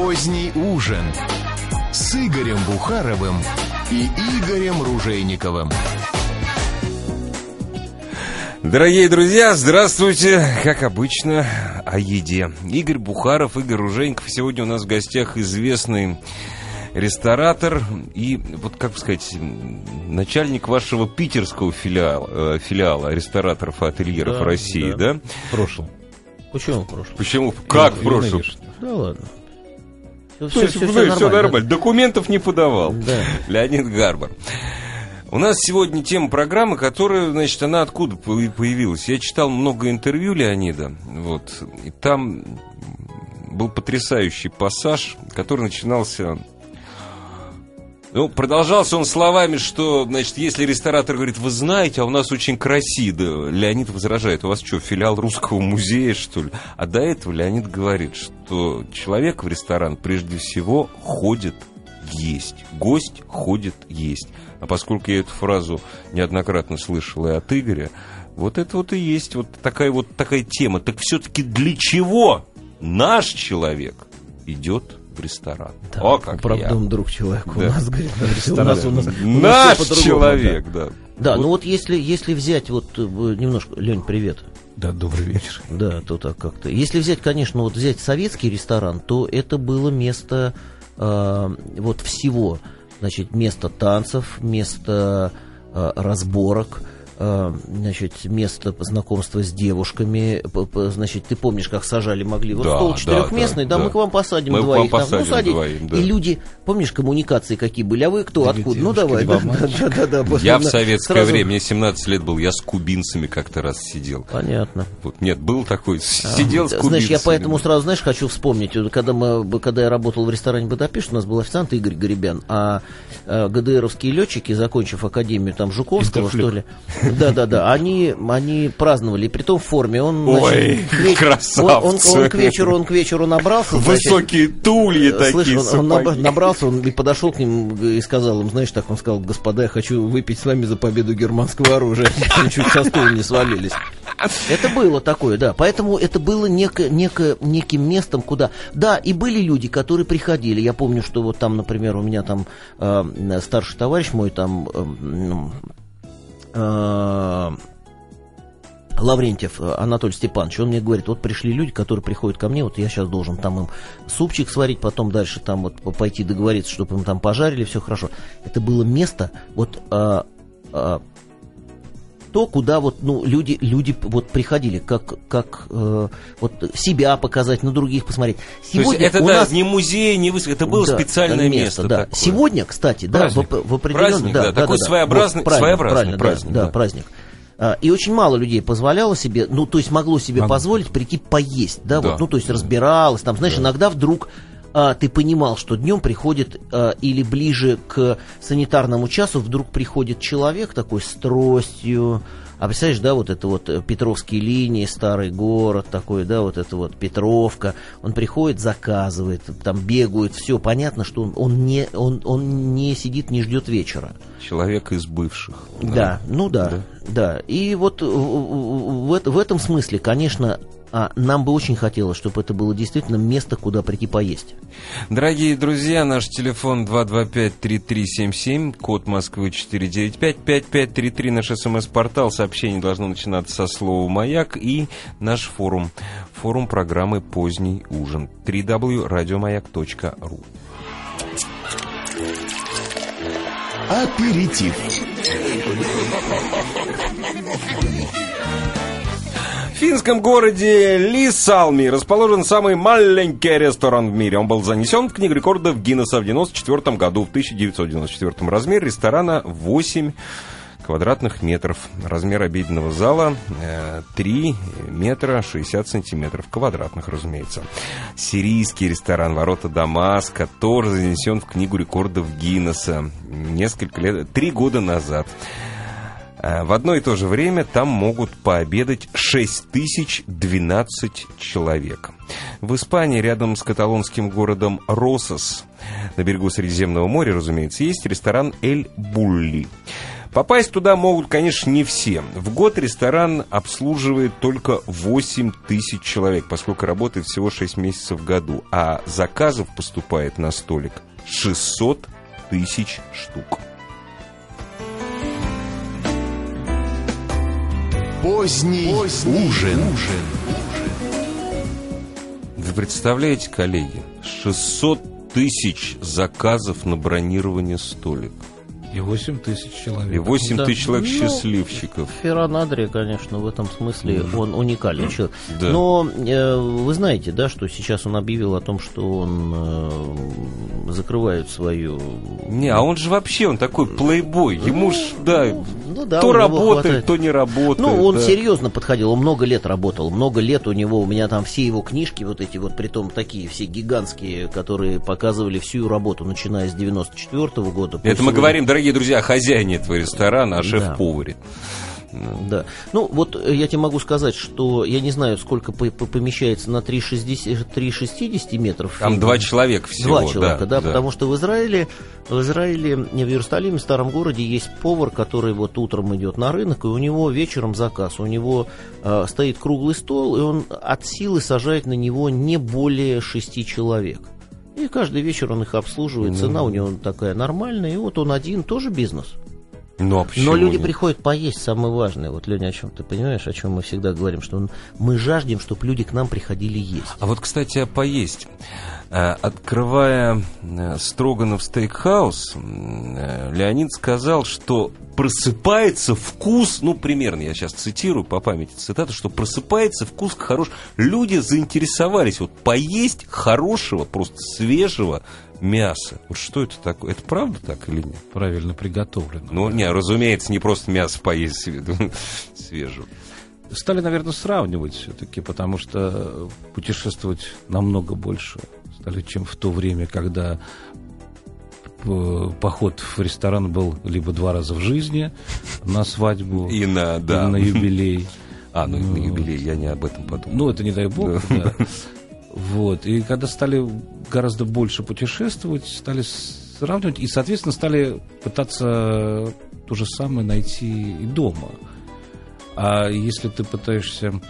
Поздний ужин с Игорем Бухаровым и Игорем Ружейниковым. Дорогие друзья, здравствуйте! Как обычно, о еде. Игорь Бухаров, Игорь Ружейников. Сегодня у нас в гостях известный ресторатор и, вот как сказать, начальник вашего питерского филиала, э, филиала рестораторов и ательеров Да, России, да. да? В прошлом. Почему в прошлом? Почему? Как в прошлом? Да ладно. Все, То есть, ну, все нормально. Документов не подавал. Да. Леонид Гарбар. У нас сегодня тема программы, которая, значит, она откуда по- появилась? Я читал много интервью Леонида, вот, и там был потрясающий пассаж, который начинался... Ну, продолжался он словами, что, значит, если ресторатор говорит, вы знаете, а у нас очень красиво, Леонид возражает, у вас что, филиал русского музея, что ли? А до этого Леонид говорит, что человек в ресторан прежде всего ходит есть. Гость ходит есть. А поскольку я эту фразу неоднократно слышал и от Игоря, вот это вот и есть вот такая вот такая тема. Так все-таки для чего наш человек идет в ресторан? Да, О, как правда, я. друг человека. Да. У нас, говорит. У нас, у нас, Наш человек, да. Да, ну вот если, если взять вот э, немножко... Лень, привет. Да, добрый вечер. Да, то так как-то. Если взять, конечно, вот взять советский ресторан, то это было место э, вот всего. Значит, место танцев, место э, разборок, значит, место знакомства с девушками. Значит, ты помнишь, как сажали могли? Вот Да, стол да, четырехместный, да, да, да. мы к вам посадим Мы к двоих. вам. Ну, посадим садись. двоих, да. И люди, помнишь, коммуникации какие были? А вы кто, Две откуда? Ну, давай. да, мальчика. да, да, да, Я в да. советское Сразу- время, мне 17 лет был, я с кубинцами как-то раз сидел. Понятно. Вот, нет, был такой, сидел с кубинцами. Знаешь, я поэтому сразу, знаешь, хочу вспомнить, когда, мы, когда я работал в ресторане Будапешт, у нас был официант Игорь Горебян, а э, ГДРовские летчики, закончив академию там Жуковского, что ли, да-да-да, они, они праздновали, и при том в форме. Он, Ой, значит, красавцы. Он, он- он к вечеру, он к вечеру набрался. значит, Высокие тульи Слышь, такие, он, он набрался, он и подошел к ним и сказал им, знаешь, так он сказал, господа, я хочу выпить с вами за победу германского оружия. Они чуть со стула не свалились. Это было такое, да. Поэтому это было неко, неко, неким местом, куда... Да, и были люди, которые приходили. Я помню, что вот там, например, у меня там э, старший товарищ мой там... э, ну, э, Лаврентьев э, Анатолий Степанович, он мне говорит, вот пришли люди, которые приходят ко мне, вот я сейчас должен там им супчик сварить, потом дальше там вот по- пойти договориться, чтобы им там пожарили, все хорошо. Это было место, вот а, а, то, куда вот ну люди люди вот приходили, как как э, вот себя показать, на других посмотреть. То есть это у да, нас не музей, не выс... это было да, специальное место. да. такое. Сегодня, кстати, да, в, Праздник. в определенном, Праздник, да, да, такой своеобразный- правильно, своеобразный правильно, да, праздник, да, да. праздник. А, И очень мало людей позволяло себе, ну, то есть могло себе Могло. позволить прийти поесть, да, Да. вот, ну, то есть разбиралось, там, знаешь, иногда вдруг а, ты понимал, что днем приходит а, или ближе к санитарному часу вдруг приходит человек такой с тростью, а представляешь, да, вот это вот э, Петровские линии, старый город такой, да, вот это вот Петровка, он приходит, заказывает, там бегают, все понятно, что он, он не он, он не сидит, не ждет вечера. Человек из бывших. Да, ну да, да. И вот в, в- в этом смысле, конечно, а, нам бы очень хотелось, чтобы это было действительно место, куда прийти поесть. Дорогие друзья, наш телефон 225-3377, код Москвы 495, 5533, наш смс-портал, сообщение должно начинаться со слова «Маяк» и наш форум, форум программы «Поздний ужин» www.радиомаяк.ру Аперитив. Финском городе Лисалми расположен самый маленький ресторан в мире. Он был занесен в книгу рекордов Гиннесса в 1994 году. В 1994 размер ресторана 8 квадратных метров. Размер обеденного зала э, 3 метра 60 сантиметров. Квадратных, разумеется. Сирийский ресторан «Ворота Дамаска» тоже занесен в книгу рекордов Гиннесса. Несколько лет, три года назад. Э, В одно и то же время там могут пообедать 6012 человек. В Испании, рядом с каталонским городом Росос, на берегу Средиземного моря, разумеется, есть ресторан «Эль Булли». Попасть туда могут, конечно, не все. В год ресторан обслуживает только 8 тысяч человек, поскольку работает всего 6 месяцев в году, а заказов поступает на столик 600 тысяч штук. Поздний, Поздний ужин. ужин. Вы представляете, коллеги, 600 тысяч заказов на бронирование столика. И 8 тысяч человек. И 8 Да. тысяч человек Ну, счастливчиков. Ферран Адри, конечно, в этом смысле он уникальный человек. Да. Но э, вы знаете, да, что сейчас он объявил о том, что он э, закрывает свою... Не, а он же вообще, он такой плейбой. Ему ж, да, Ну да, то работает, хватает. то не работает. Ну, он да. серьезно подходил, он много лет работал, много лет у него, у меня там все его книжки, вот эти вот, притом такие, все гигантские, которые показывали всю работу, начиная с 94 года. по Это мы сегодня. говорим, дорогие друзья, о хозяине этого ресторана, Да. шеф-поваре. Да. Ну, вот э, я тебе могу сказать, что я не знаю, сколько по- по- помещается на 3,60 3,60 метров. Там два человека всего. Два человека, да, потому что в Израиле, в Израиле, в Иерусалиме, в старом городе, есть повар, который вот утром идет на рынок, и у него вечером заказ. У него э, стоит круглый стол, и он от силы сажает на него не более шести человек. И каждый вечер он их обслуживает, Ну. цена у него такая нормальная, и вот он один, тоже бизнес. Ну, а почему Но люди нет? приходят поесть, самое важное. Вот, Леня, о чем ты понимаешь, о чем мы всегда говорим, что мы жаждем, чтобы люди к нам приходили есть. А вот, кстати, о поесть. Э, Открывая э, Строганов стейкхаус, э, Леонид сказал, что просыпается вкус, ну, примерно, я сейчас цитирую по памяти цитату, что просыпается вкус хорош. Люди заинтересовались вот поесть хорошего, просто свежего мяса. Вот что это такое? Это правда так или нет? Правильно приготовлено. Ну, не, разумеется, не просто мясо поесть све- свежего. Стали, наверное, сравнивать все-таки, потому что путешествовать намного больше стали, чем в то время, когда э, поход в ресторан был либо два раза в жизни на свадьбу И на, да. или на юбилей. А, ну, на юбилей, я не об этом подумал. Ну, это не дай бог, да. Вот. И когда стали гораздо больше путешествовать, стали сравнивать, и, соответственно, стали пытаться то же самое найти и дома. А если ты пытаешься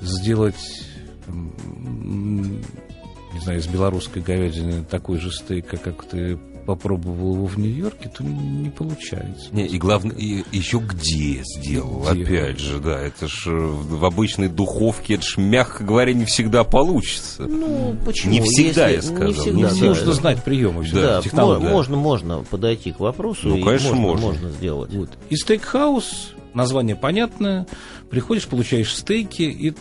сделать, не знаю, из белорусской говядины такой же стейк, как ты попробовал его в Нью-Йорке, то не получается. Не, и главное, и еще где сделал, Где? опять же, да, это ж э, в обычной духовке, это ж, мягко говоря, не всегда получится. Ну, почему? Не всегда, Если- я сказал. Не всегда, Не да, Нужно да. знать приемы, Да, технологии. мо- можно, можно подойти к вопросу, Ну, и конечно, можно, можно. можно сделать. Вот. И стейкхаус, название понятное, приходишь, получаешь стейки и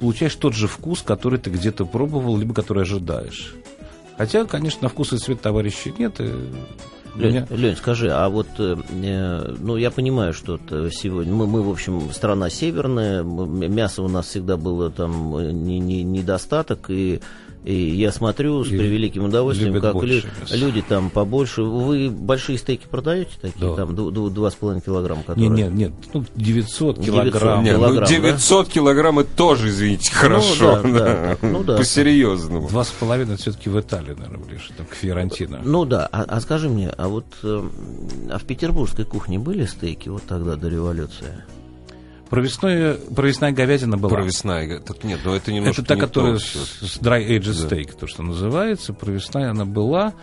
получаешь тот же вкус, который ты где-то пробовал, либо который ожидаешь. Хотя, конечно, на вкус и цвет товарищей нет. и Лень, меня- Лень, скажи, а вот, э, э, ну, я понимаю, что сегодня, мы, мы, в общем, страна северная, м- мяса у нас всегда было там э, не, не- недостаток, и, и я смотрю с И превеликим удовольствием, как больше лю- люди там побольше. Вы большие стейки продаете такие, Да. там, ду- ду- два с половиной килограмма, Не, которые... нет, нет, ну, 900 900 килограмм. Не, ну, килограмм, 900 килограмм это тоже, извините, хорошо. да, да, ну да. По-серьезному. Два с половиной все-таки в Италии, наверное, ближе, там, к Фиорентино. Ну да, а, а скажи мне, а вот э, а в петербургской кухне были стейки вот тогда до революции? Провесное, провесная говядина была. Провесная. Так нет, ну это немножко Это та, не которая то с, dry aged Да. steak, то, что называется. Провесная она была.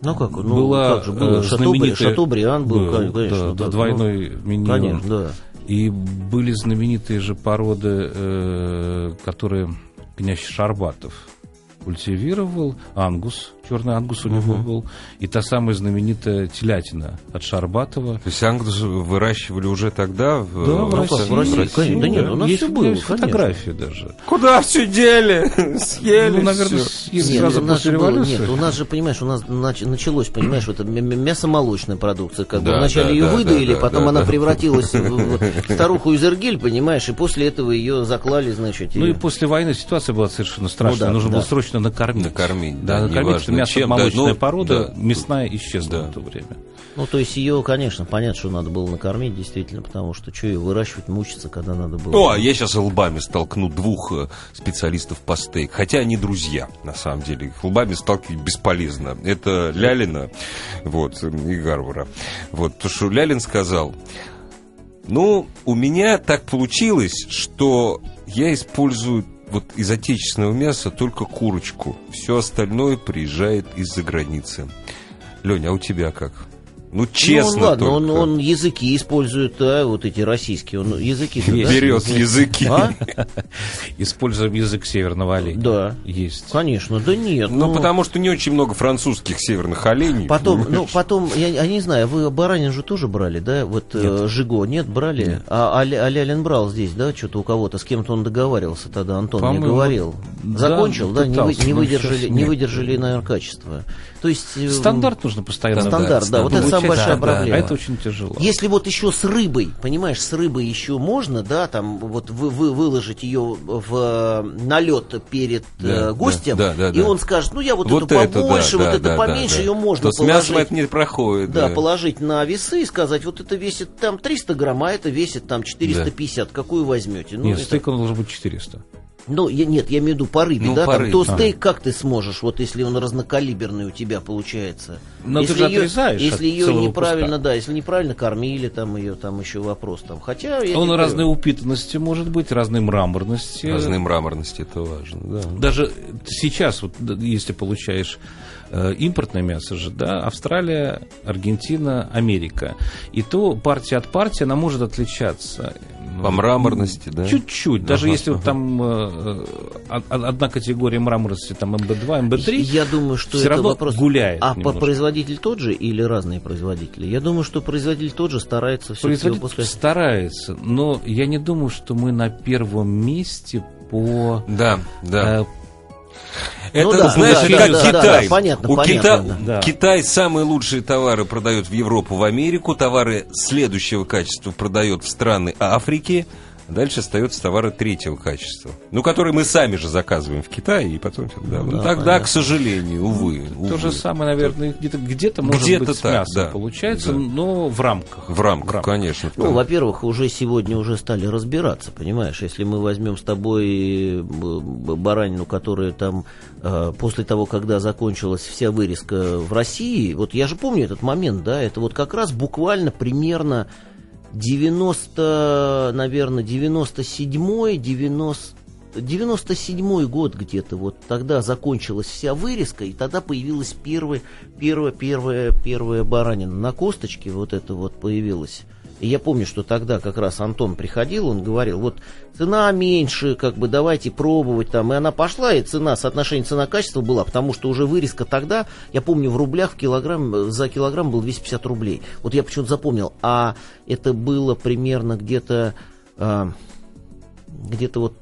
Ну как, ну была как же было? э, знаменитая- Шато-Бриан был, был, конечно. да, да, так, двойной миньон. ну, Конечно, да. И были знаменитые же породы, э, которые князь Шарбатов культивировал. Ангус, черный ангус у него был. И та самая знаменитая телятина от Шарбатова. То есть ангус выращивали уже тогда? В, Да, в ну, России. в России, конечно. Да нет, у нас есть меня было, есть фотографии даже. Куда все дели? Съели Ну, наверное, съели Нет, сразу у нас после же было- нет, у нас же, понимаешь, у нас нач- началось, понимаешь, вот это мясомолочная продукция. Как бы Да, вначале да, ее да, выдаили, да, потом да, она да. превратилась в, в старуху Изергиль, понимаешь, и после этого ее заклали, значит. Ну и и- после войны ситуация была совершенно страшная. Ну да, Нужно да. было срочно накормить. Накормить, да, Да, накормить чем, да, молочная ну, порода, да. мясная исчезла Да. в то время. Ну, то есть ее, конечно, понятно, что надо было накормить, действительно, потому что что ее выращивать, мучиться, когда надо было. Ну, а я сейчас лбами столкну двух э, специалистов по стейк. Хотя они друзья, на самом деле. Их лбами сталкивать бесполезно. Это Лялина вот, и Гарвара. Вот, то, что Лялин сказал. Ну, у меня так получилось, что я использую вот из отечественного мяса только курочку. Все остальное приезжает из-за границы. Леня, а у тебя как? Ну, честно ну, он, ладно, только. он, он языки использует, да, вот эти российские, он языки Берет языки. А? Используем язык северного оленя. Да. Есть. Конечно, да нет. Ну, потому что не очень много французских северных оленей. Потом, ну, потом, я, я не знаю, вы баранин же тоже брали, да? Вот э, Жиго, нет, брали? А, а, Ля- а Лялин брал здесь, да, что-то у кого-то, с кем-то он договаривался тогда, Антон мне По-моему, говорил. да, Закончил, да, не, вы- не выдержали, не нет. выдержали, наверное, качество. То есть... э, Стандарт нужно постоянно. Стандарт, да, вот это самая большая стандарт. проблема. А это очень тяжело. Если вот еще с рыбой, понимаешь, с рыбой еще можно, да, там вот вы, вы выложить ее в налет перед Да, э, гостем, да, да, да, и да. он скажет, ну я вот, Вот эту это, побольше, да, вот да, это да, поменьше, да. ее можно То с мясом положить. это не проходит. Да, Да, положить на весы и сказать, вот это весит там 300 грамм, а это весит там 450, какую возьмете? Ну, Нет, это- стейк он должен быть 400. Ну, я, нет, я имею в виду по рыбе, Ну, да, по там, рыбе. то А. стейк как ты сможешь, вот если он разнокалиберный у тебя получается. Но ты если же ее, отрезаешь если от ее неправильно, куска. да, если неправильно кормили, там ее, там еще вопрос там. Хотя я Он разной говорю. упитанности может быть, разной мраморности. Разной мраморности, это важно. Да. Даже сейчас, вот, если получаешь импортное мясо же, да, Австралия, Аргентина, Америка. И то партия от партии, она может отличаться. По мраморности, да? Чуть-чуть. Даже Ага, если вот там э, э, одна категория мраморности, там МБ2, МБ3, Я думаю, что это равно вопрос. гуляет А по немножко. производитель тот же или разные производители? Я думаю, что производитель тот же старается все Производитель выпускать. старается, но я не думаю, что мы на первом месте по Да, да. э, Это, Ну да, знаешь, да, как да, Китай. да, понятно, У понятно, Кита- да. Китай самые лучшие товары продает в Европу, в Америку, товары следующего качества продает в страны Африки. Дальше остаются товары третьего качества. Ну, которые мы сами же заказываем в Китае, и потом... Да, ну, да, тогда, понятно. к сожалению, увы. То увы. же самое, наверное, где-то где-то может Где-то быть с так, мясом да, получается, да. но в рамках. В рамках, конечно. Ну, во-первых, уже сегодня уже стали разбираться, понимаешь, если мы возьмем с тобой э, баранину, которая там э, после того, когда закончилась вся вырезка в России, вот я же помню этот момент, да, это вот как раз буквально примерно 90, наверное, 97-й, 90 97 год где-то, вот тогда закончилась вся вырезка, и тогда появилась первая, первая, первая, первая баранина на косточке, вот это вот появилась. И я помню, что тогда как раз Антон приходил, он говорил, вот цена меньше, как бы давайте пробовать там. И она пошла, и цена, соотношение цена-качество была, потому что уже вырезка тогда, я помню, в рублях в килограмм, за килограмм был 250 рублей. Вот я почему-то запомнил. А это было примерно где-то, а, где-то вот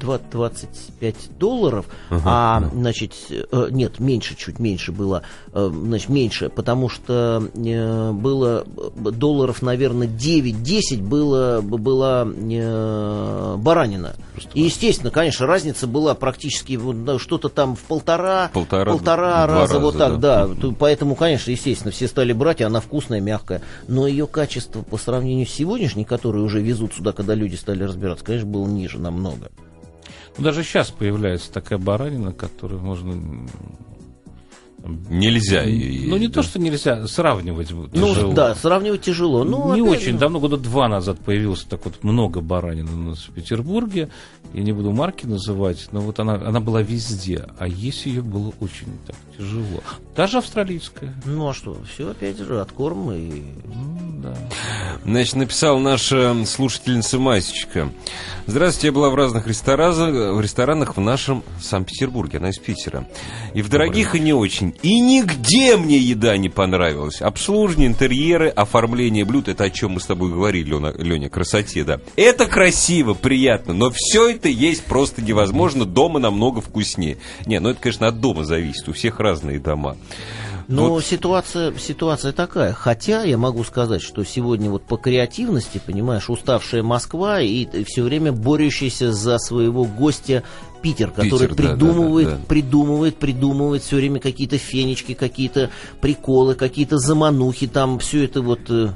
20 25 долларов, а, значит, э, нет, меньше, чуть меньше было, э, значит, меньше, потому что э, было долларов, наверное, 9-10 было, была баранина. И, естественно, конечно, разница была практически вот, да, что-то там в полтора, Полтора, полтора два раза, вот раза, так, да. То- Поэтому, конечно, естественно, все стали брать, и она вкусная, мягкая. Но ее качество по сравнению с сегодняшней, которые уже везут сюда, когда люди стали разбираться, конечно, было ниже намного. Ну, даже сейчас появляется такая баранина, которую можно... Нельзя ее Ну, не есть, то, да. что нельзя, сравнивать Ну, тяжело. да, сравнивать тяжело. Ну, не очень же, давно, года два назад появилось так вот много баранин у нас в Петербурге. Я не буду марки называть, но вот она, она была везде. А есть ее было очень так тяжело. Даже австралийская. Ну, а что, все опять же, откорм и... Ну, да. Значит, написал наша слушательница Масечка. Здравствуйте, я была в разных ресторанах, в ресторанах в нашем Санкт-Петербурге, она из Питера. И в дорогих, и не очень. И нигде мне еда не понравилась. Обслуживание, интерьеры, оформление блюд, это о чем мы с тобой говорили, Лена, Леня, красоте, да. Это красиво, приятно, но все это есть просто невозможно, дома намного вкуснее. Не, ну это, конечно, от дома зависит, у всех разные дома. Но ситуация, ситуация такая. Хотя я могу сказать, что сегодня вот по креативности, понимаешь, уставшая Москва и все время борющаяся за своего гостя Питер, который Питер, придумывает, да, да, да. придумывает, придумывает все время какие-то фенечки, какие-то приколы, какие-то заманухи, там все это вот... э,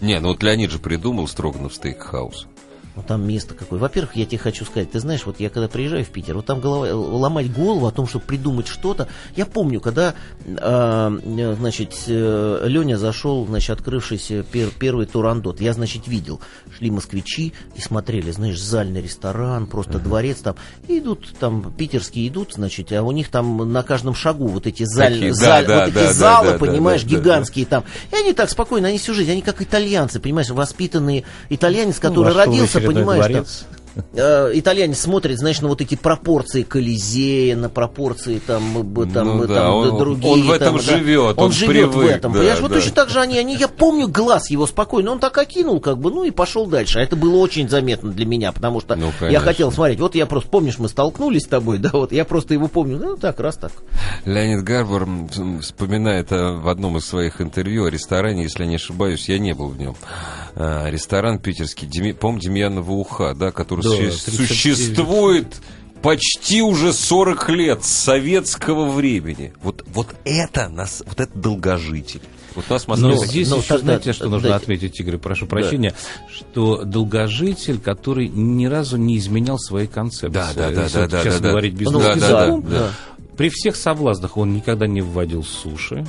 Не, ну вот Леонид же придумал Строганов стейкхаус. Ну, там место какое. Во-первых, я тебе хочу сказать, ты знаешь, вот я когда приезжаю в Питер, вот там голова, ломать голову о том, чтобы придумать что-то. Я помню, когда, э, значит, Леня зашел, значит, открывшийся пер- первый турандот, я, значит, видел, шли москвичи и смотрели, знаешь, зальный ресторан, просто дворец там, и идут там, питерские идут, значит, а у них там на каждом шагу вот эти заль, Такие, заль- да, вот эти да, залы, да, понимаешь, да, да, да. гигантские там. И они так спокойно, они всю жизнь, они как итальянцы, понимаешь, воспитанные итальянец, Ну, который в родился, понимаешь, дворец. э, итальянец смотрит, знаешь, на вот эти пропорции Колизея, на пропорции там, там, Ну э, да, там, он- другие. он в этом там, да. живет, он, он живет в привык, этом. да, понимаешь, вот да. точно так же они, они, я помню глаз его спокойно, он так окинул, как бы, ну и пошел дальше. А это было очень заметно для меня, потому что Ну, я хотел смотреть. Вот я просто, помнишь, мы столкнулись с тобой, да, вот я просто его помню, ну так, раз так. Леонид Гарбор вспоминает э, в одном из своих интервью о ресторане, если я не ошибаюсь, я не был в нем. А, Ресторан питерский, Деми- по-моему, Демьянова уха, да, который Да, су- 39. существует почти уже 40 лет с советского времени. Вот, вот это нас, вот это долгожитель. Вот у нас в Москве Но такие- здесь ну, еще, тогда- знаете, что нужно дайте. отметить, Игорь, прошу прощения, что долгожитель, который ни разу не изменял своей концепции. Да, да, да, да, да, Сейчас да, да. говорить без Ну, Да, да, да, да, да. да. При всех соблазнах он никогда не вводил суши.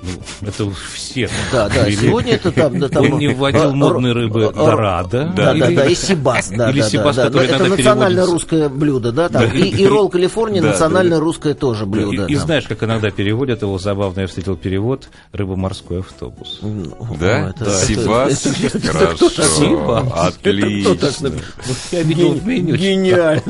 Ну, это все. Да, да, Или- сегодня это там... Да, там Он не вводил модной р- рыбы дорадо. Да, да, Или- да, и сибас, да, Или да, сибас, да, да. который Это переводится. русское блюдо, да, там. Да. И, и ролл Калифорния да. русское тоже блюдо. И, и знаешь, как иногда переводят его забавно, я встретил перевод «рыба-морской автобус». Ну, Да? это- Сибас? это- это- это Хорошо. Сибас. Отлично. кто так написал? Я видел в меню. Гениально.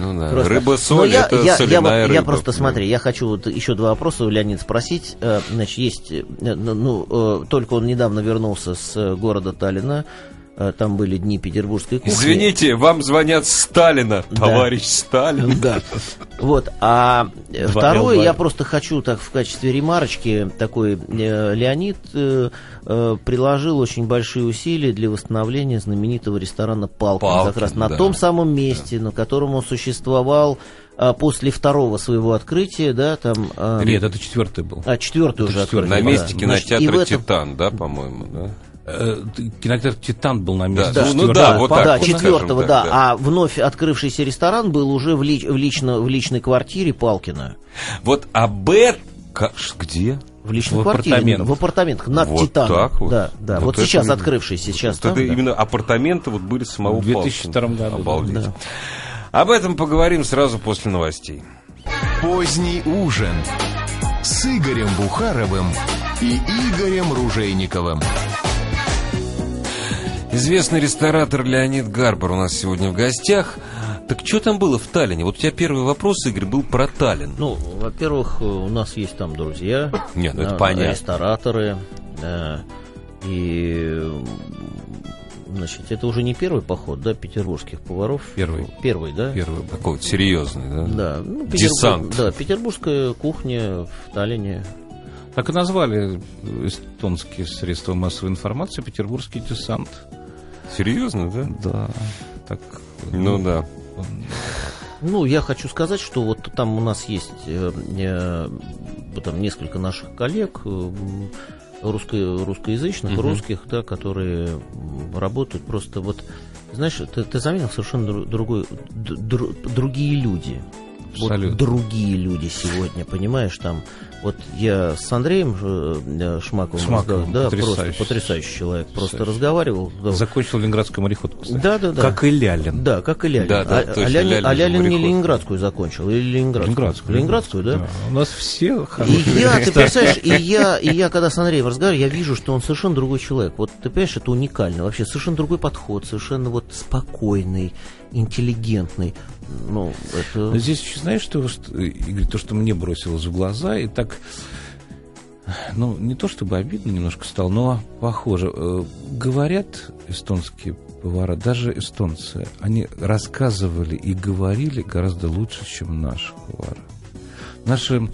Ну да. Просто- Рыба-соль Но я, это я, я, соляная рыба. я просто смотри, я хочу вот еще два вопроса у Леонида спросить. Э, Значит, есть, э, ну, ну, э, только он недавно вернулся с э, города Таллина. Там были дни петербургской кухни. Извините, вам звонят Сталина, Да. товарищ Сталин. Да. Вот. А Два второе, L2. я просто хочу так в качестве ремарочки такой э, Леонид э, э, приложил очень большие усилия для восстановления знаменитого ресторана Палкин, Палкин, как раз на да. том самом месте, на котором он существовал после второго своего открытия, да, там. а, Нет, это четвертый был. а четвертый уже четвертый. открытие. На месте да. Значит, кинотеатра этом- Титан, да, по-моему, да? Э, Кинотеатр «Титан» был на месте. Да, ну, ну четвертого. да, вот так да, вот, четвертого, скажем да. да. А вновь открывшийся ресторан был уже в, лич- в, лично, в личной квартире Палкина. Вот об этом... Где? В личной В квартире, апартаментах. в апартаментах, над Вот Титаном. так вот? Да, да. Вот Вот, это сейчас именно- открывшийся, сейчас Вот там, это да. именно апартаменты вот были самого В 2002 Палкина. году. Обалдеть. Да. Об этом поговорим сразу после новостей. Поздний ужин с Игорем Бухаровым и Игорем Ружейниковым. Известный ресторатор Леонид Гарбор у нас сегодня в гостях. Так что там было в Таллине? Вот у тебя первый вопрос, Игорь, был про Таллин. Ну, во-первых, э, у нас есть там друзья. Нет, ну это да, понятно. Рестораторы. да. И, м, значит, это уже не первый поход, да, петербургских поваров. Первый. Первый, да? Первый. Такой вот серьезный, да? Да. Ну, Петербург- Десант. Да, петербургская кухня в Таллине. Так и назвали эстонские средства массовой информации «Петербургский десант». Серьезно, да? Да, так... Ну да. Ну, я хочу сказать, что вот там у нас есть э, э, там несколько наших коллег, э, русско- русскоязычных, Мгм. русских, да, которые работают просто вот, знаешь, ты, ты заметил совершенно дру- другой, дру- другие люди. Вот Абсолютно. другие люди сегодня, понимаешь, там, вот я с Андреем э, Шмаковым, Шмаковым, разговаривал, да, потрясающий. просто потрясающий человек, просто разговаривал. да. Закончил Ленинградскую мореходку, кстати. Да, да, да. Как и Лялин. Да, как и Лялин. Да, да, а, точно, а Лялин, Лялин а Лялин не. Ленинградскую закончил, или Ленинградскую? Ленинградскую. Ленинградскую, да? У нас все И хорошие. я, ты представляешь, и я, и я, когда с Андреем разговариваю, я вижу, что он совершенно другой человек. Вот ты понимаешь, это уникально. Вообще совершенно другой подход, совершенно вот спокойный, интеллигентный. Ну, это... Но здесь еще знаешь, что, что, Игорь, то, что мне бросилось в глаза, и так, ну, не то чтобы обидно немножко стало, но похоже. Э, Говорят эстонские повара, даже эстонцы, они рассказывали и говорили гораздо лучше, чем наши повара. Наши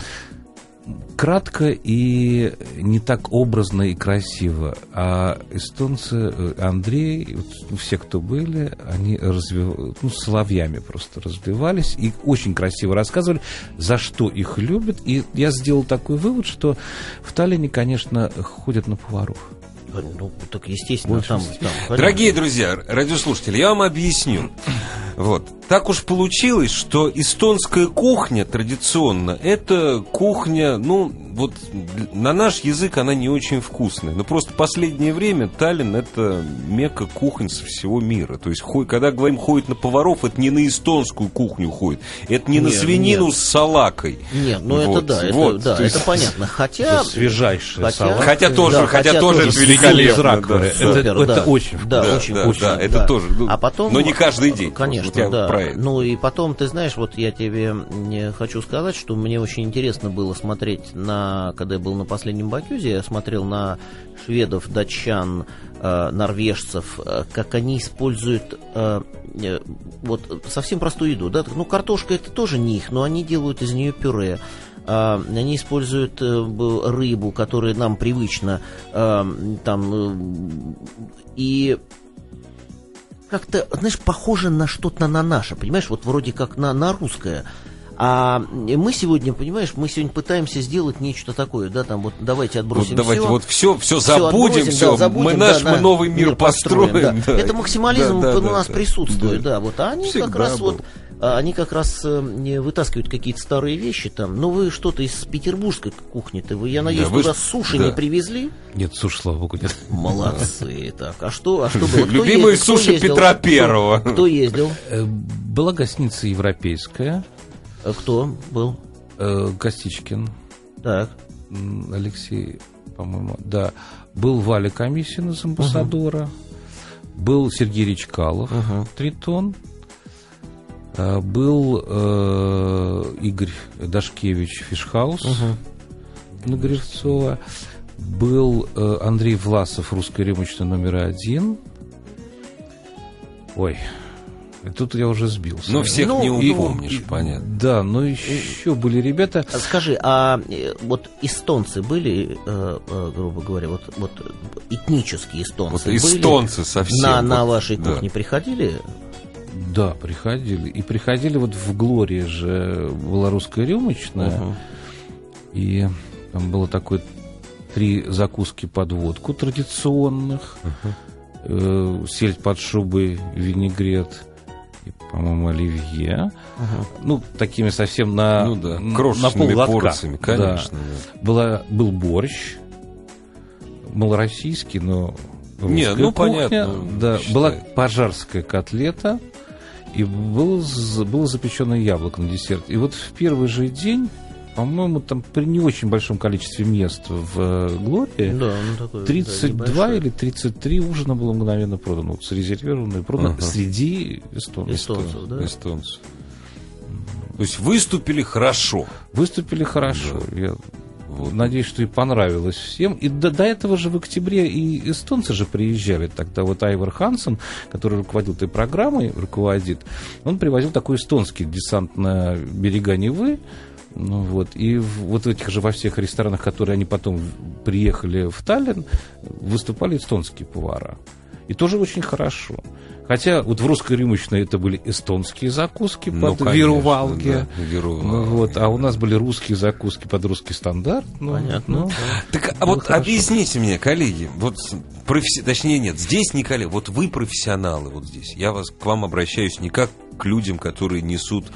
кратко и не так образно и красиво. А эстонцы, э, Андрей, вот, все, кто были, они развив... ну, соловьями просто развивались и очень красиво рассказывали, за что их любят. И я сделал такой вывод, что в Таллине, конечно, ходят на поваров. Ну, так естественно, там, там, конечно. Дорогие друзья, радиослушатели, я вам объясню. Вот. Так уж получилось, что эстонская кухня традиционно, это кухня, ну, вот на наш язык она не очень вкусная. Но просто последнее время Таллин это мека кухонь со всего мира. То есть, когда говорим ходит на поваров, это не на эстонскую кухню ходит. Это не Нет, на свинину нет. с салакой. Нет, ну это Вот, да, это, вот, да, то есть- это понятно. Хотя... свежайшая хотя- салат. Хотя тоже, Да, хотя, тоже это великолепно. да. Это- Супер, это да. очень да, вкусно. очень, Да, очень, да, это тоже, ну, а потом, но не каждый день. Конечно, Вот да. про это. Ну и потом, ты знаешь, вот я тебе не хочу сказать, что мне очень интересно было смотреть на, когда я был на последнем Бакюзе, я смотрел на шведов, датчан, э, норвежцев, э, как они используют э, вот совсем простую еду, да, ну картошка это тоже не их, но они делают из нее пюре. А, Они используют рыбу, которая нам привычна, там и как-то, знаешь, похоже на что-то на наше, понимаешь, вот вроде как на, на русское. А мы сегодня, понимаешь, мы сегодня пытаемся сделать нечто такое, да, там вот давайте отбросим Вот давайте всё. вот все, все Всё забудем, отбросим, все, да, забудем, мы да, наш, на- мы новый мир, построим. да. да. Это максимализм Да, да, у да, нас да. присутствует, Да. да. Вот, а они Всегда как раз был. вот, а, они как раз э, не вытаскивают какие-то старые вещи там. Ну вы что-то из петербургской кухни-то, вы, я надеюсь, вы туда ж- суши да. не привезли? Нет, слушай, слава богу, нет. Молодцы. Так, а что, а что было? Кто Любимые ездил? Кто суши ездил? Петра Кто- Первого. Кто ездил? Э, Была гостиница европейская, Кто был? э, Костичкин, Так. Алексей, по-моему, да. Был Валя Комиссин из амбассадора, был Сергей Речкалов, Тритон, э, был э, Игорь Дашкевич, Фишхаус, на Гревцова, был э, Андрей Власов, русская рюмочная номер один. Ой, тут я уже сбился. Ну, всех Ну, не и- упомнишь, И- понятно. Да, но еще были ребята. А Скажи, а э, вот эстонцы были, э, э, грубо говоря, вот, вот этнические эстонцы Вот были? эстонцы совсем. на, вот, на вашей да. кухне приходили? Да, приходили. И приходили вот в Глории же была русская рюмочная. Мгм. И там было такое три закуски под водку традиционных. Э, сельдь под шубой, винегрет по-моему, оливье. Ну, такими совсем на, Ну да, на крошечными полглотка. порциями, Да. конечно. да. Была, был борщ, малороссийский, но Не, ну, кухня. понятно, Да, была пожарская котлета, и был, з- было запеченное яблоко на десерт. И вот в первый же день, по-моему, там при не очень большом количестве мест в э, Глории, Да, ну такой, да, 32 небольшой. или 33 ужина было мгновенно продано. Вот зарезервировано и продано Ага. среди эстонцев. эстонцев, да? Эстонцы. То есть выступили хорошо. Выступили хорошо. Я Вот. надеюсь, что и понравилось всем. И до, до этого же в октябре и эстонцы же приезжали. Тогда вот Айвар Хансен, который руководил этой программой, руководит, он привозил такой эстонский десант на берега Невы. Ну, вот. И в, вот в этих же во всех ресторанах, которые они потом приехали в Таллин, выступали эстонские повара. И тоже очень хорошо. Хотя вот в русской рюмочной это были эстонские закуски Ну, под конечно, вирувалги. да, вирувалги. Ну, вот, а у нас были русские закуски под русский стандарт. Ну, Понятно. ну, Так, а вот хорошо. объясните мне, коллеги, вот професси- точнее нет, здесь не коллеги, вот вы профессионалы вот здесь. Я вас к вам обращаюсь не как к людям, которые несут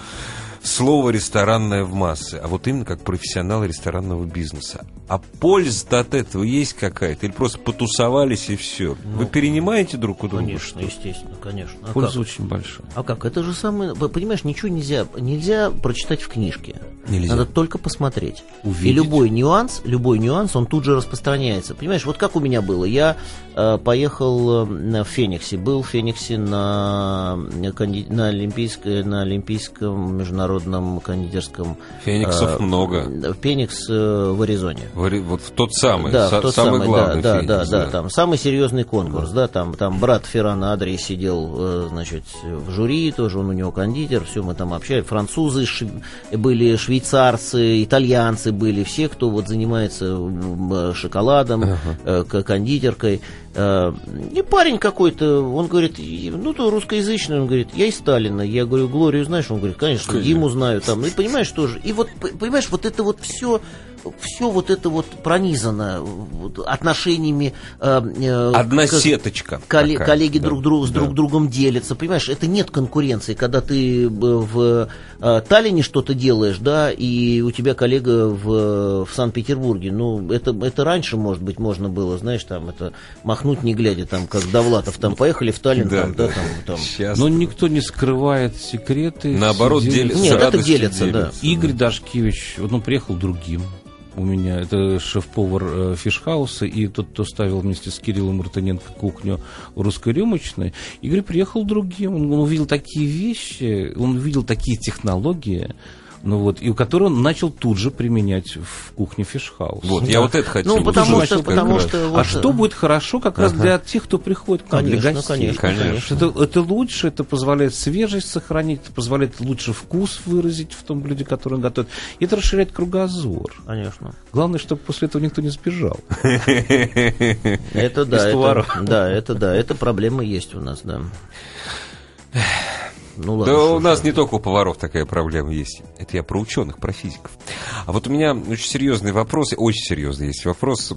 слово ресторанное в массы, а вот именно как профессионалы ресторанного бизнеса. А польза от этого есть какая-то? Или просто потусовались и все? вы перенимаете друг у друга? Конечно, что? естественно, конечно. А польза как? очень большая. А как? Это же самое... Понимаешь, ничего нельзя, нельзя прочитать в книжке. Нельзя. Надо только посмотреть. Увидеть. И любой нюанс, любой нюанс, он тут же распространяется. Понимаешь, вот как у меня было. Я э, поехал э, в Фениксе, был в Фениксе на, канди- на, олимпийской, на Олимпийском международном кондитерском... Фениксов э, много. В Феникс э, в Аризоне. В Вот в тот самый, Да, са- в тот самый самый, главный да, да, Феникс, да, да, там самый серьезный конкурс, да, там, там брат Ферран Адри сидел, э, значит, в жюри, тоже он у него кондитер, все мы там общались, французы, шв- были швейцарцы, итальянцы были, все, кто вот занимается э, шоколадом, э, к- кондитеркой. Э, И парень какой-то, он говорит, ну, то русскоязычный, он говорит, я из Сталина. Я говорю, Глорию знаешь? Он говорит, конечно, Диму знаю там. И понимаешь, тоже. И вот, понимаешь, вот это вот все все вот это вот пронизано вот, отношениями э, э, Одна к- сеточка. коле- такая, коллеги да, друг, друг, с да. друг другом делятся. Понимаешь, это нет конкуренции. Когда ты э, в э, Таллине что-то делаешь, да, и у тебя коллега в, в Санкт-Петербурге. Ну, это, это раньше, может быть, можно было, знаешь, там это махнуть не глядя, там, как Довлатов, там, поехали в Таллин, Да, там, да, да. там, там. Сейчас Но никто не скрывает секреты. наоборот делится. Нет, это радостью делится, да. Игорь Дашкевич, вот он приехал другим. У меня это шеф-повар э, фишхауса и тот, кто ставил вместе с Кириллом Мартыненко кухню русской рюмочной. Игорь приехал другим. Он, увидел такие вещи, он увидел такие технологии, ну вот, и у которого он начал тут же применять в кухне фишхауса. Вот, я вот это хотел. Ну, потому что- потому раз. что А вот, что будет хорошо как раз для тех, кто приходит к нам, для Конечно, гостей? конечно, Конечно. Это, это лучше, это позволяет свежесть сохранить, это позволяет лучше вкус выразить в том блюде, которое он готовит. И это расширяет кругозор. Конечно. Главное, чтобы после этого никто не сбежал. Это да, это, да, это да, это проблема есть у нас, да. Ну ладно. Да что у нас не только у поваров такая проблема есть. Это я про ученых, про физиков. А вот у меня очень серьезный вопрос, очень серьезный есть вопрос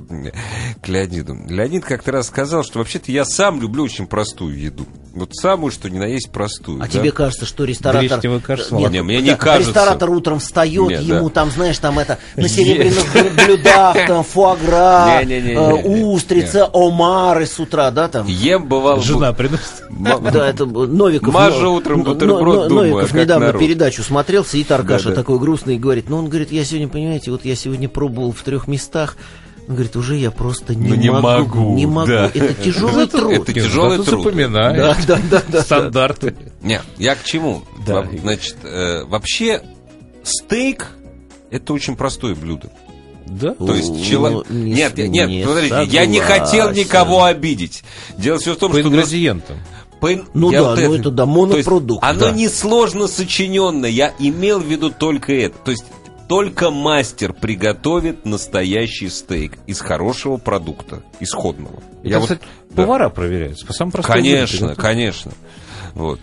к Леониду. Леонид как-то раз сказал, что вообще-то я сам люблю очень простую еду. Вот самую, что ни на есть простую. А да? тебе кажется, что ресторатор... С Нет, молоком. Не, мне не да, кажется. Ресторатор утром встает, Нет, ему да. там, знаешь, там это, на серебряных блю- блюдах, там, фуагра, э, устрица, омары с утра, да, там. Ем бывал... Жена приносит. Да, это Новиков. Мажа утром бутерброд Новиков недавно передачу смотрел, сидит Аркаша такой грустный и говорит, ну, он говорит, я сегодня, понимаете, вот я сегодня пробовал в трех местах, он говорит, уже я просто не, Ну, не могу, могу, не могу. да. Это тяжелый труд. Это тяжелый труд. запоминаешь. Да, да, да, да. Стандарты. Нет, я к чему? Да. Значит, э, вообще стейк это очень простое блюдо. Да? То есть Ну, человек... не Нет, нет, не подождите, я не хотел согласен. никого обидеть. Дело все в том, По что... ингредиентам. по Ну я да, ну это да, монопродукт, То есть да. оно несложно сочиненное, я имел в виду только это. То есть только мастер приготовит настоящий стейк из хорошего продукта, исходного. Это, Я вот- кстати, да. повара проверяются. По самому простому Конечно, блюду. конечно. Вот.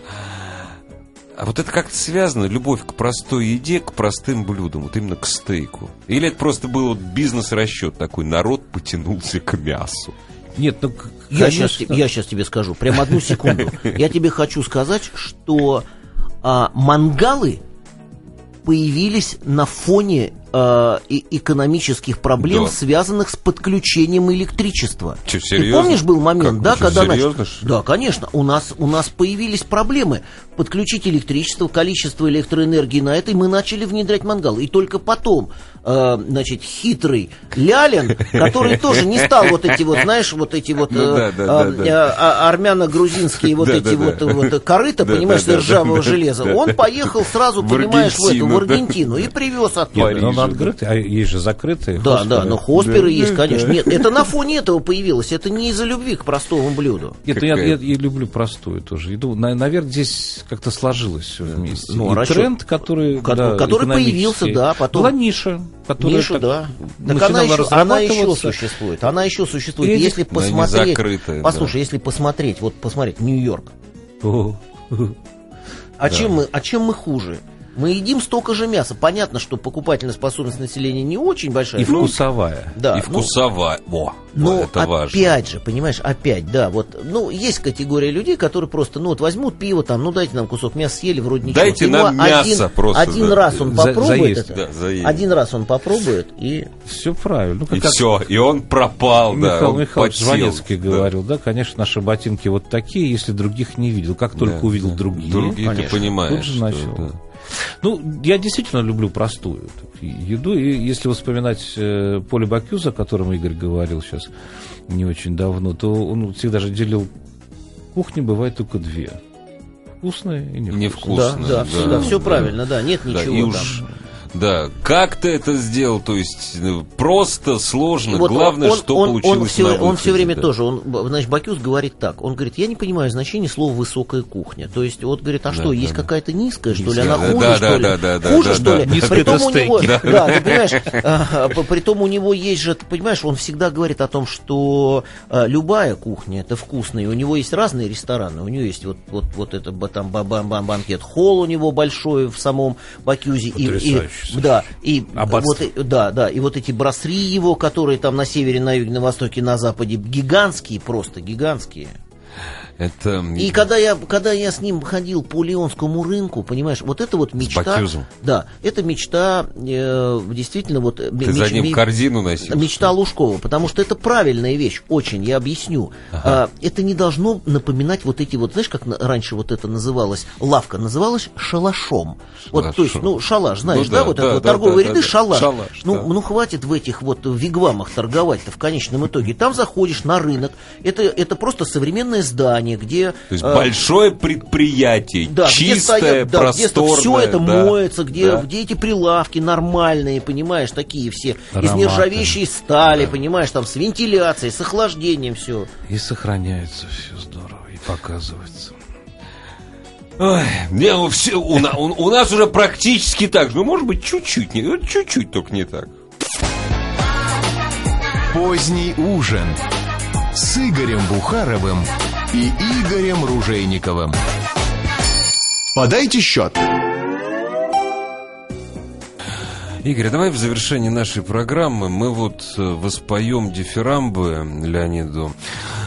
А вот это как-то связано, любовь к простой еде, к простым блюдам, вот именно к стейку. Или это просто был вот бизнес-расчет такой, народ потянулся к мясу. Нет, ну, Я конечно. сейчас, я сейчас тебе скажу, прям одну секунду. Я тебе хочу сказать, что а, мангалы появились на фоне и- экономических проблем, Да. связанных с подключением электричества. Чё, Ты помнишь, был момент, Как, да, что, когда серьезно, ли? да, конечно, у нас у нас появились проблемы подключить электричество, количество электроэнергии на это, и мы начали внедрять мангалы. И только потом, э, значит, хитрый Лялин, который тоже не стал вот эти вот, знаешь, вот эти вот Ну э, э, а- армяно-грузинские вот эти вот, корыта, понимаешь, ржавого железа. Он поехал сразу, понимаешь, в эту, в. Аргентину и привез оттуда. Да. открытый, а есть же закрытые. Да, хосперы. да, но хосперы Да, есть, да, конечно. да. Нет, это на фоне этого появилось. Это не из-за любви к простому блюду. Нет, ну я, я- я люблю простую тоже еду. На- наверное, здесь как-то сложилось все вместе. Ну, И расчет- тренд, который, Ко- да, который появился, да, потом- Была ниша, которая Ниша, так да. Так она еще, она еще существует. Она еще существует. И если посмотреть. закрытая, послушай, да. если посмотреть, вот посмотреть, Нью-Йорк. О, А, чем мы, а чем мы хуже? Мы едим столько же мяса. Понятно, что покупательная способность населения не очень большая. И ну, вкусовая. да, И ну, вкусовая. Во, Но вот это важно. опять же, понимаешь, опять, да, вот, ну, есть категория людей, которые просто, ну, вот возьмут пиво там, ну, дайте нам кусок мяса, съели, вроде ничего. Дайте Ему нам мясо один, просто, Один да. раз он За- попробует заесть, это, да, заесть. один раз он попробует, и Все правильно. Ну, как- И как все, и он пропал, да. Михаил он Михайлович подсел. Жванецкий Да. говорил, да, конечно, наши ботинки вот такие, если других не видел. Как только Да, увидел да. другие, Другие ты конечно, понимаешь. тут же что, начал. да. Ну, я действительно люблю простую еду. И если вспоминать э, Поле Бакюза, о котором Игорь говорил сейчас не очень давно, то он всегда же делил кухни бывает только две. Вкусная и невкусная. Невкусная. да, да, все, да, все правильно, да, нет Да, ничего и там. Да, как ты это сделал? То есть э, просто, сложно. Вот Главное, он, что он, получилось он все, на он выходе, все время да. тоже, он, значит, Бакюс говорит так, он говорит, я не понимаю значения слова «высокая кухня». То есть, вот, говорит, а что, да, есть да. какая-то низкая, что ли, она да, хуже, да, что да, ли? да, да, да, хуже, да, что да. ли? Низкая Притом у него, стейки. да, ты понимаешь, а, притом у него есть же, ты понимаешь, он всегда говорит о том, что а, любая кухня это вкусно, и у него есть разные рестораны, у него есть вот, вот, вот это там ба- ба- ба- банкет холл у него большой в самом Бакюзе, и, и, Потрясающе да, и Аббатство. вот, да, да, и вот эти брасри его, которые там на севере, на юге, на востоке, на западе, гигантские просто, гигантские. Это... И когда я, когда я с ним ходил по Леонскому рынку, понимаешь, вот это вот мечта. Да, это мечта, э, действительно, вот... э, Ты за меч- ним ме- корзину носил? Мечта Лужкова, потому что это правильная вещь, очень, я объясню. А, это не должно напоминать вот эти вот, знаешь, как раньше вот это называлось, лавка называлась шалашом. Вот, то есть, Шалашом. ну, шалаш, знаешь, Ну да, да, вот да, это вот да, торговые да, ряды, да. шалаш. Шалаш, ну, да. ну, хватит в этих вот вигвамах торговать-то в конечном итоге. Там заходишь на рынок, это, это просто современное здание, где... То есть э, большое предприятие, да, где чистое, стоят, да, где просторное. все это да, моется, где, да. где эти прилавки нормальные, понимаешь, такие все, из Ароматы. нержавеющей стали, понимаешь, там с вентиляцией, с охлаждением все. И сохраняется все здорово, и показывается. Ой, не, ну, все, у, на- у- у нас уже практически так же. Ну, может быть, чуть-чуть, не, вот чуть-чуть только не так. Поздний ужин с Игорем Бухаровым и Игорем Ружейниковым. Подайте счет. Игорь, давай в завершении нашей программы мы вот э, воспоем дифирамбы Леониду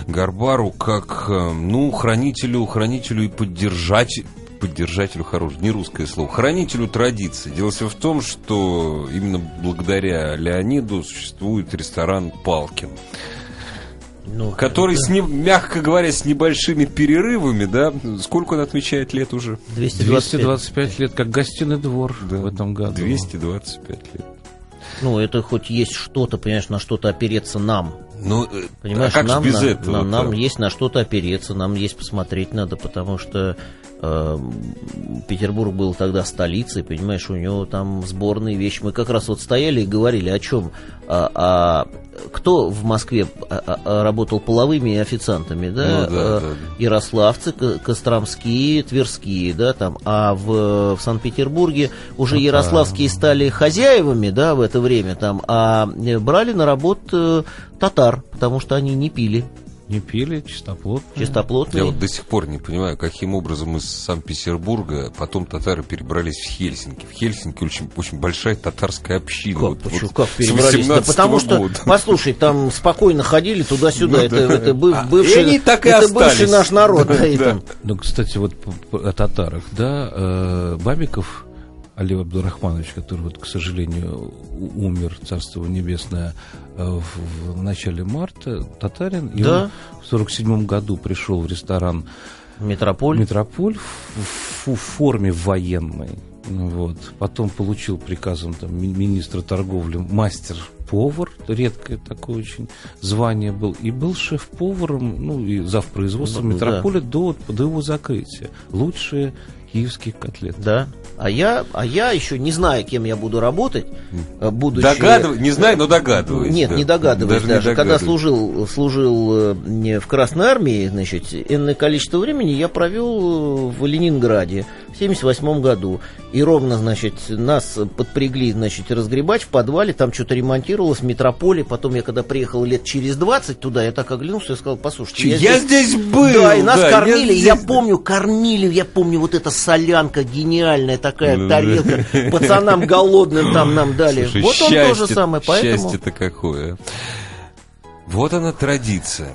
Гарбару как, э, ну, хранителю, хранителю и поддержать поддержателю хорошее, не русское слово, хранителю традиций. Дело все в том, что именно благодаря Леониду существует ресторан Палкин, Ну, который, с ним, мягко говоря, с небольшими перерывами, да, сколько он отмечает лет уже? 225. 225 лет, как гостиный двор Да. в этом году. 225 лет. Ну, это хоть есть что-то, понимаешь, на что-то опереться нам. Ну, э, Понимаешь, а как нам, без на- этого? на- нам есть на что-то опереться, нам есть посмотреть надо, потому что Петербург был тогда столицей, понимаешь, у него там сборные вещи. Мы как раз вот стояли и говорили о чем. А, а кто в Москве а, а, а, работал половыми официантами, да? Ну да, Э, да, да. Ярославцы, Ко- Костромские, Тверские, да, там, а в, в Санкт-Петербурге уже ярославские стали хозяевами, да, в это время там, а э, брали на работу э, татар, потому что они не пили, Не пили, чистоплотно. чистоплотные. Я вот до сих пор не понимаю, каким образом из Санкт-Петербурга потом татары перебрались в Хельсинки. В Хельсинки очень, очень большая татарская община. Как, Вот- почему, вот как перебрались? Да 18-го потому что, года. послушай, там спокойно ходили туда-сюда. Ну это, да. это быв- А, бывший, и они так и это остались. бывший наш народ. да, и Да. Ну, кстати, вот о татарах, да, э, Бабиков Али Абдурахманович, который, вот, к сожалению, умер, царство его небесное, э, в, начале марта, татарин, и Да. он в сорок седьмом году пришел в ресторан Метрополь. Метрополь в, в- в форме военной. Вот. Потом получил приказом там, ми- министра торговли мастер-повар, редкое такое очень звание был, и был шеф-поваром, ну и завпроизводством Ну, да. Метрополя до, до его закрытия. Лучшие киевских котлеты. Да. А я, а я еще не знаю, кем я буду работать, э, будучи... Догадыв- Не знаю, но догадываюсь. Нет, да. не догадываюсь даже. не Когда служил, служил э, в Красной Армии, значит, энное количество времени я провел в Ленинграде в 78 году. И ровно, значит, нас подпрягли, значит, разгребать в подвале, там что-то ремонтировалось в метрополе. Потом я, когда приехал лет через 20 туда, я так оглянулся и сказал, послушайте, Я здесь был! да, и нас да, кормили, я я, здесь- помню, кормили, я помню, вот эта солянка гениальная такая, Ну, тарелка, пацанам голодным там нам дали. Слушай, вот он счастье- то же самое, поэтому... Счастье-то какое. Вот она традиция.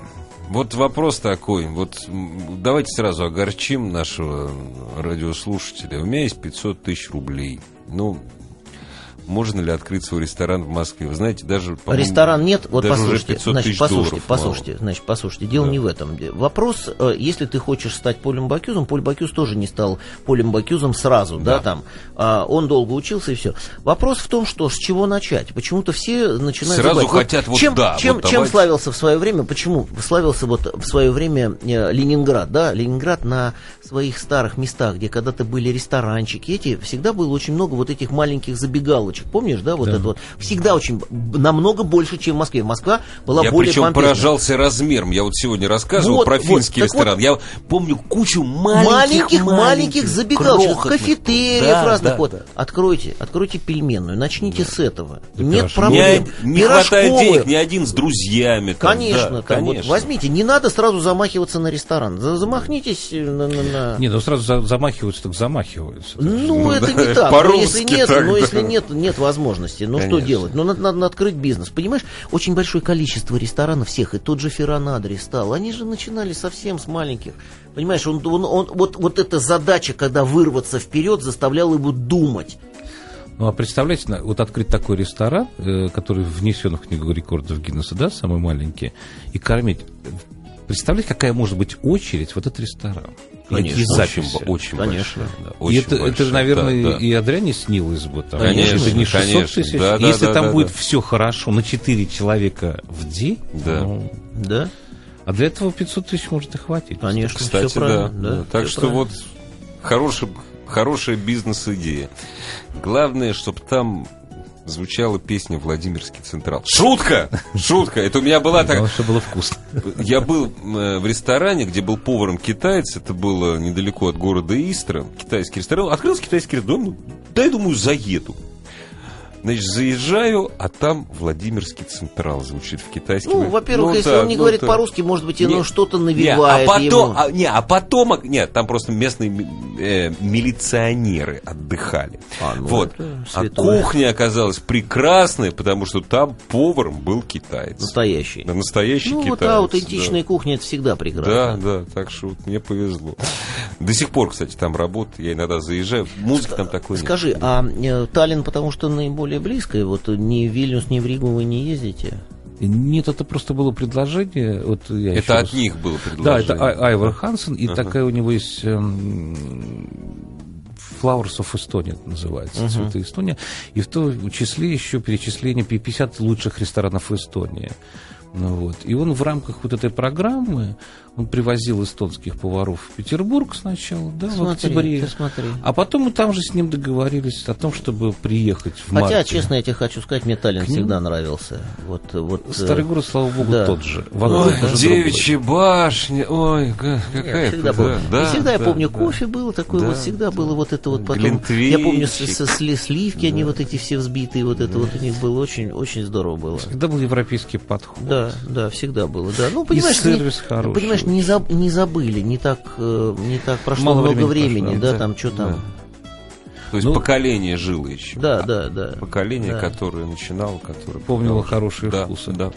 Вот вопрос такой. Вот давайте сразу огорчим нашего радиослушателя. У меня есть 500 тысяч рублей. Ну, можно ли открыть свой ресторан в Москве. Вы знаете, даже... Ресторан нет, вот послушайте, 500 значит, послушайте, послушайте, значит, послушайте, дело Да. не в этом. Вопрос, э, если ты хочешь стать Полем Бакюзом, Поль Бакюз тоже не стал Полем Бакюзом сразу, да, Да. там, А, он долго учился и все. Вопрос в том, что с чего начать. Почему-то все начинают... Сразу забывать. хотят вот чем, да, чем, вот чем давайте. славился в свое время, почему славился вот в свое время э, Ленинград, да, Ленинград на своих старых местах, где когда-то были ресторанчики, эти, всегда было очень много вот этих маленьких забегалочек, помнишь, да, вот Да. это вот, всегда очень, намного больше, чем в Москве. Москва была Я более причем помпезна. поражался размером. Я вот сегодня рассказывал Вот, про вот, финский ресторан. вот. Я помню кучу маленьких, маленьких, маленьких забегалочек, кафетериев Да, разных. да, вот. да. Откройте, откройте пельменную, начните с этого. Да Нет пирожки. проблем. Не, не хватает денег ни один с друзьями. там, Конечно, да, там вот конечно. возьмите, не надо сразу замахиваться на ресторан. За- Замахнитесь э, на... на- на- Не, ну сразу за- замахиваются, так замахиваются. Ну, это да, не так. Но если нет, так, но да. если нет, нет возможности, ну что Конечно. делать? Ну, надо, надо открыть бизнес. Понимаешь, очень большое количество ресторанов всех, и тот же Ферранадри стал. Они же начинали совсем с маленьких. Понимаешь, он, он, он- вот, вот эта задача, когда вырваться вперед, заставляла его думать. Ну, а представляете, вот открыть такой ресторан, э, который внесен в книгу рекордов Гиннесса, да, самый маленький, и кормить. Представляете, какая может быть очередь в этот ресторан? Конечно, Какие очень, записи? бо- очень Конечно. большая, да, И очень это, это большая, же, наверное, да, да. и Адриане снилось бы. Там, Конечно, это не 600 конечно. тысяч. Да, да, Если да, там да, будет да. все хорошо на 4 человека в день, Да. ну, Да? а для этого 500 тысяч может и хватить. Конечно, Кстати, все да, правильно. да. Так что правильно. вот хороший, хорошая бизнес-идея. Главное, чтобы там звучала песня «Владимирский Централ». Шутка! Шутка! Это у меня была так... Главное, чтобы было вкусно. Я был э, в ресторане, где был поваром китаец. Это было недалеко от города Истра. Китайский ресторан. Открылся китайский ресторан. Ну, дай, думаю, заеду. Значит, заезжаю, а там Владимирский Централ звучит в китайском. Ну, во-первых, Ну, если так, он не ну, говорит так. по-русски, может быть, оно Не, что-то Не, навевает а потом, ему. а, не, а потом, а, нет, там просто местные э, милиционеры отдыхали. А, ну, вот. А кухня оказалась прекрасной, потому что там поваром был китаец. Настоящий. Да, настоящий Ну, китаец. вот аутентичная да. кухня, это всегда Да, прекрасно. да, так что вот мне повезло. До сих пор, кстати, там работает, я иногда заезжаю, музыки там такой нет. Скажи, а э, Таллин, потому что наиболее близко, и вот ни в Вильнюс, ни в Ригу вы не ездите? Нет, это просто было предложение. Вот я Это от раз- них было Да, предложение. это Ай- Айвар Хансен, и Ага. такая у него есть эм, Flowers of Estonia это называется, цветы Эстония. И в том числе еще перечисление 50 лучших ресторанов Эстонии. Ну, вот. И он в рамках вот этой программы, он привозил эстонских поваров в Петербург сначала, да, в Смотри, октябре. ты смотри. А потом мы там же с ним договорились о том, чтобы приехать в Хотя, марте. честно, я тебе хочу сказать, мне Таллин всегда нравился. Вот, вот, э, Старый город, слава богу, да. тот же. В Ой, девичья башня, ой, ка- Нет, какая всегда да, да, и всегда я да, помню, да. кофе было такое, Да, вот всегда было вот это вот потом. Я помню, с- с- сли- сливки, они вот эти все взбитые, вот это вот у них было очень, очень здорово было. Всегда был европейский подход. Да, да, всегда было, да. Ну, понимаешь, И сервис не, хороший понимаешь, не, заб- не забыли, не так, э, не так прошло Мало много времени времени, прошло, да, да, там что там. То есть Ну, поколение жило еще. Да, да, да. Поколение, Да. которое начинало, которое... Помнило хорошие да, вкусы. Да.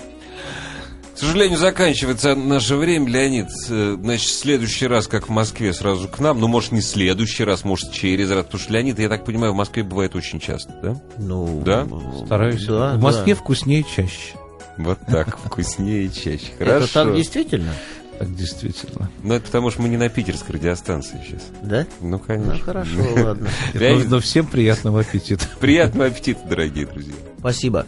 К сожалению, заканчивается наше время, Леонид. Э, Значит, в следующий раз, как в Москве, сразу к нам. Ну, может, не следующий раз, может, через раз. Потому что Леонид, я так понимаю, в Москве бывает очень часто, да? Ну, Да? Стараюсь. Да, в Москве да. вкуснее чаще. Вот так, вкуснее чаще. Хорошо. Это так действительно? Так действительно. Ну, это потому что мы не на питерской радиостанции сейчас. Да? Ну, конечно. Ну, хорошо, ладно. Но, но всем приятного аппетита. приятного аппетита, дорогие друзья. Спасибо.